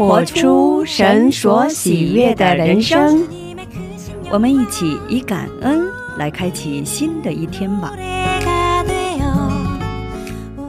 活出神所喜悦的人生。我们一起以感恩来开启新的一天吧。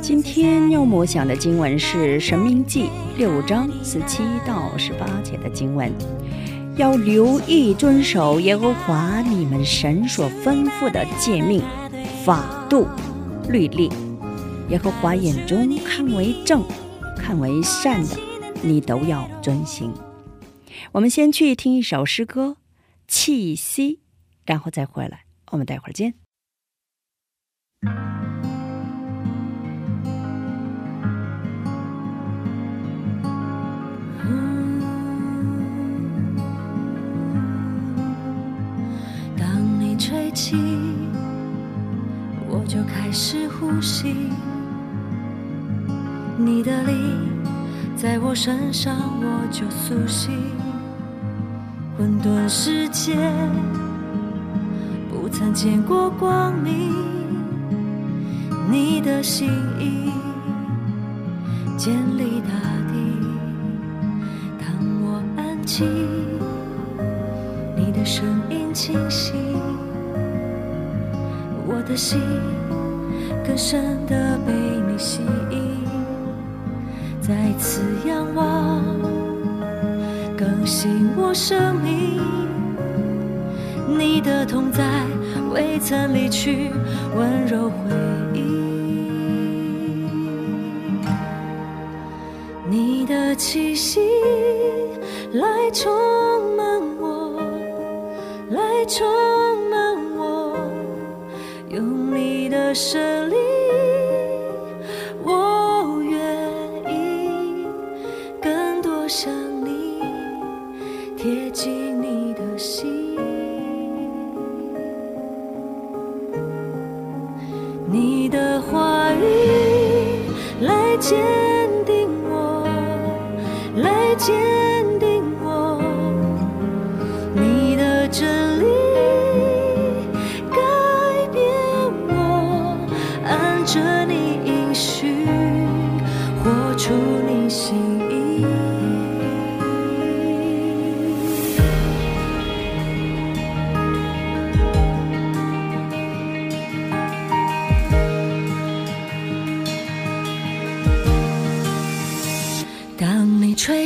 今天要默想的经文是《神明记》六章十七到十八节的经文，要留意遵守耶和华你们神所吩咐的诫命、法度、律例。耶和华眼中看为正、看为善的，你都要遵行。我们先去听一首诗歌《气息》，然后再回来。我们待会儿见。当你吹气，我就开始呼吸。你的力在我身上，我就苏醒。混沌世界不曾见过光明，你的心意建立大地。当我安静。你的声音清晰，我的心更深的被你吸引，再次仰望，更新我生命。你的同在未曾离去，温柔回忆，你的气息来充满我。来充满我，用你的神力，来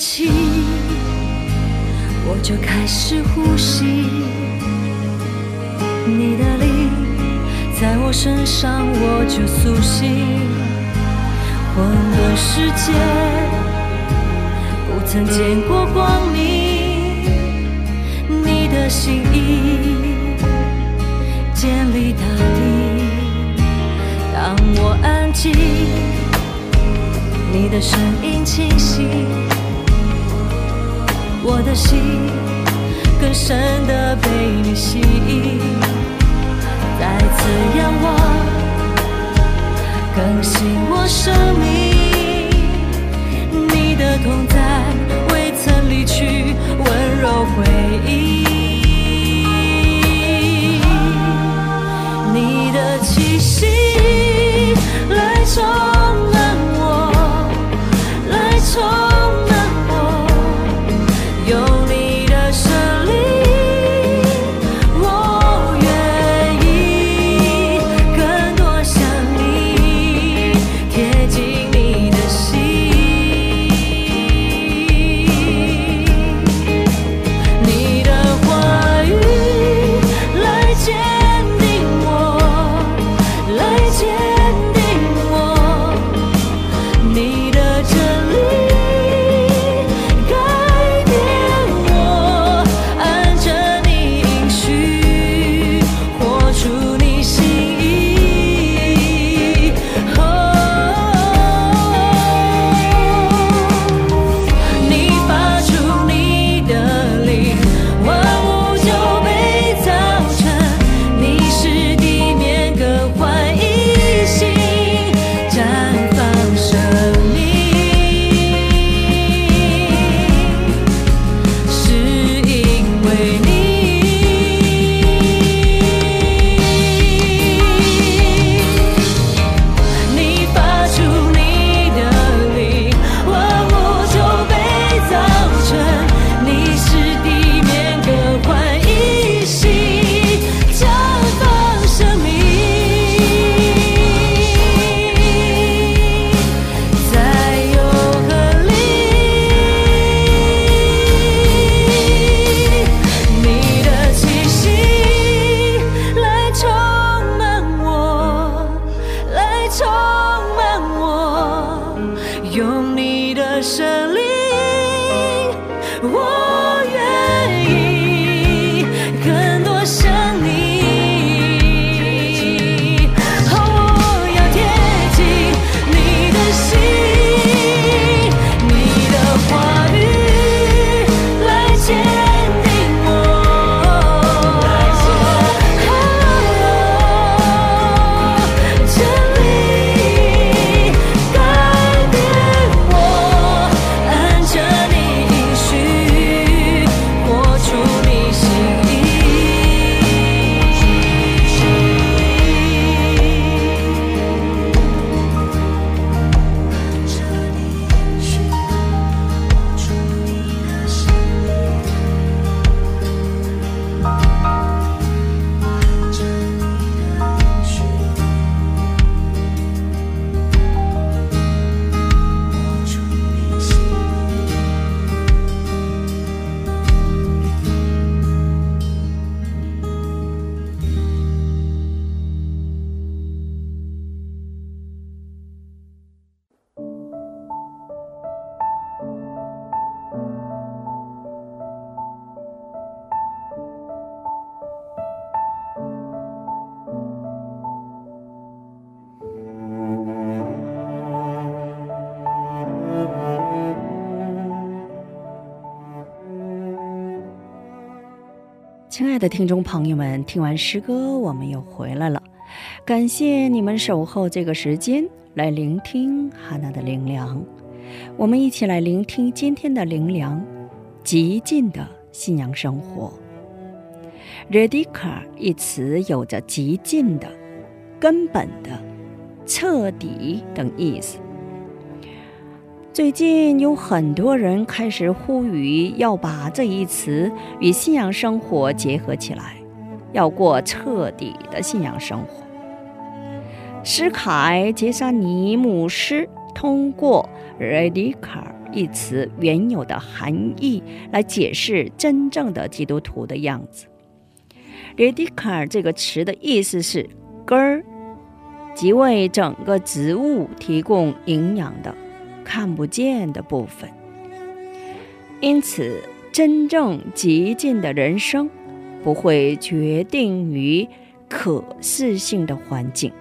气。我就开始呼吸，你的力在我身上，我就苏醒。混沌世界不曾见过光明，你的心意建立大地。当我安静，你的声音清晰。我的心更深的被你吸引，再次仰望，更新我生命。你的痛在未曾离去，温柔回忆。亲爱的听众朋友们，听完诗歌，我们又回来了。感谢你们守候这个时间来聆听哈娜的灵粮。我们一起来聆听今天的灵粮：极尽的信仰生活。radical 一词有着极尽的、根本的、彻底等意思。最近有很多人开始呼吁要把这一词与信仰生活结合起来，要过彻底的信仰生活。斯凯杰沙尼牧师通过 “radical” 一词原有的含义来解释真正的基督徒的样子。“radical” 这个词的意思是根儿，即为整个植物提供营养的。看不见的部分，因此，真正极尽的人生不会决定于可视性的环境。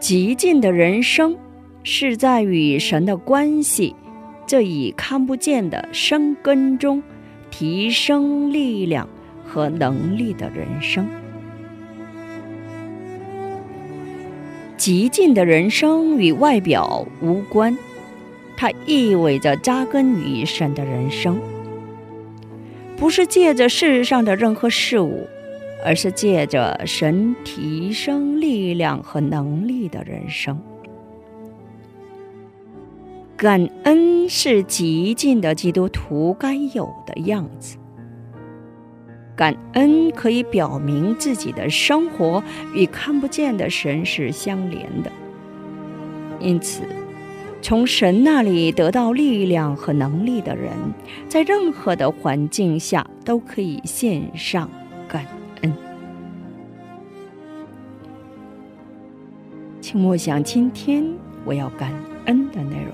极尽的人生是在与神的关系这一看不见的生根中提升力量和能力的人生。极尽的人生与外表无关，它意味着扎根于神的人生，不是借着世上的任何事物，而是借着神提升力量和能力的人生。感恩是极尽的基督徒该有的样子。感恩可以表明自己的生活与看不见的神是相连的，因此，从神那里得到力量和能力的人，在任何的环境下都可以献上感恩。请默想今天我要感恩的内容，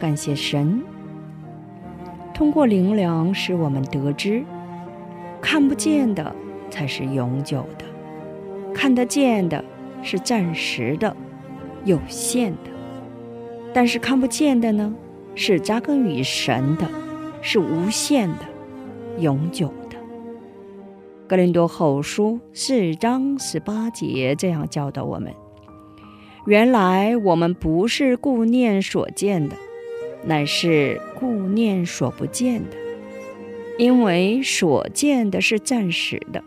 感谢神。通过灵粮，使我们得知，看不见的才是永久的，看得见的是暂时的、有限的，但是看不见的呢，是扎根于神的，是无限的、永久的。格林多后书四章十八节这样教导我们：原来我们不是顾念所见的。乃是顾念所不见的，因为所见的是暂时的，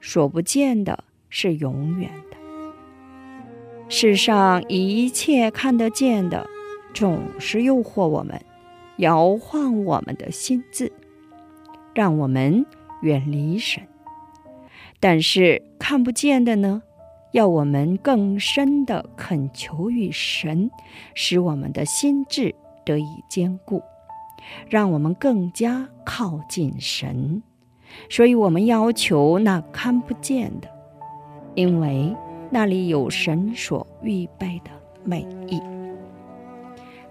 所不见的是永远的。世上一切看得见的，总是诱惑我们，摇晃我们的心智，让我们远离神；但是看不见的呢，要我们更深的恳求与神，使我们的心智。得以坚固，让我们更加靠近神。所以，我们要求那看不见的，因为那里有神所预备的美意。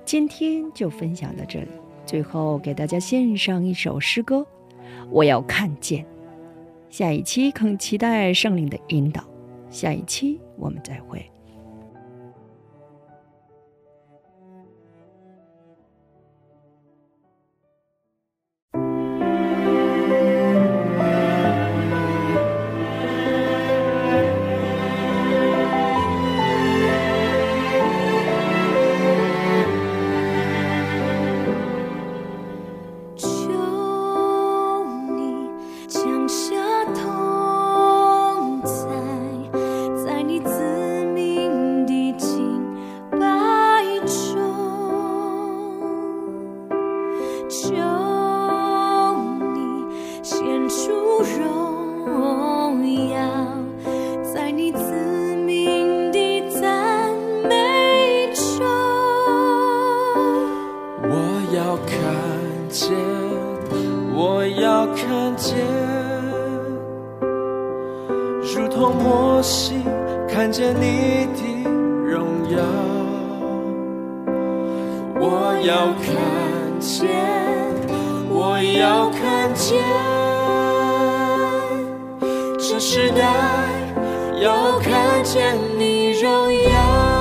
今天就分享到这里。最后给大家献上一首诗歌，我要看见。下一期更期待圣灵的引导。下一期我们再会。要看见我要看见这时代要看见你荣耀。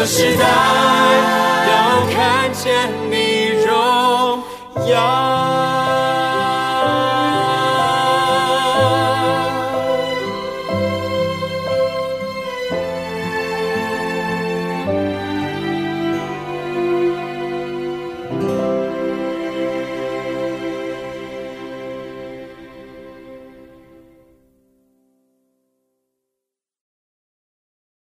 这时代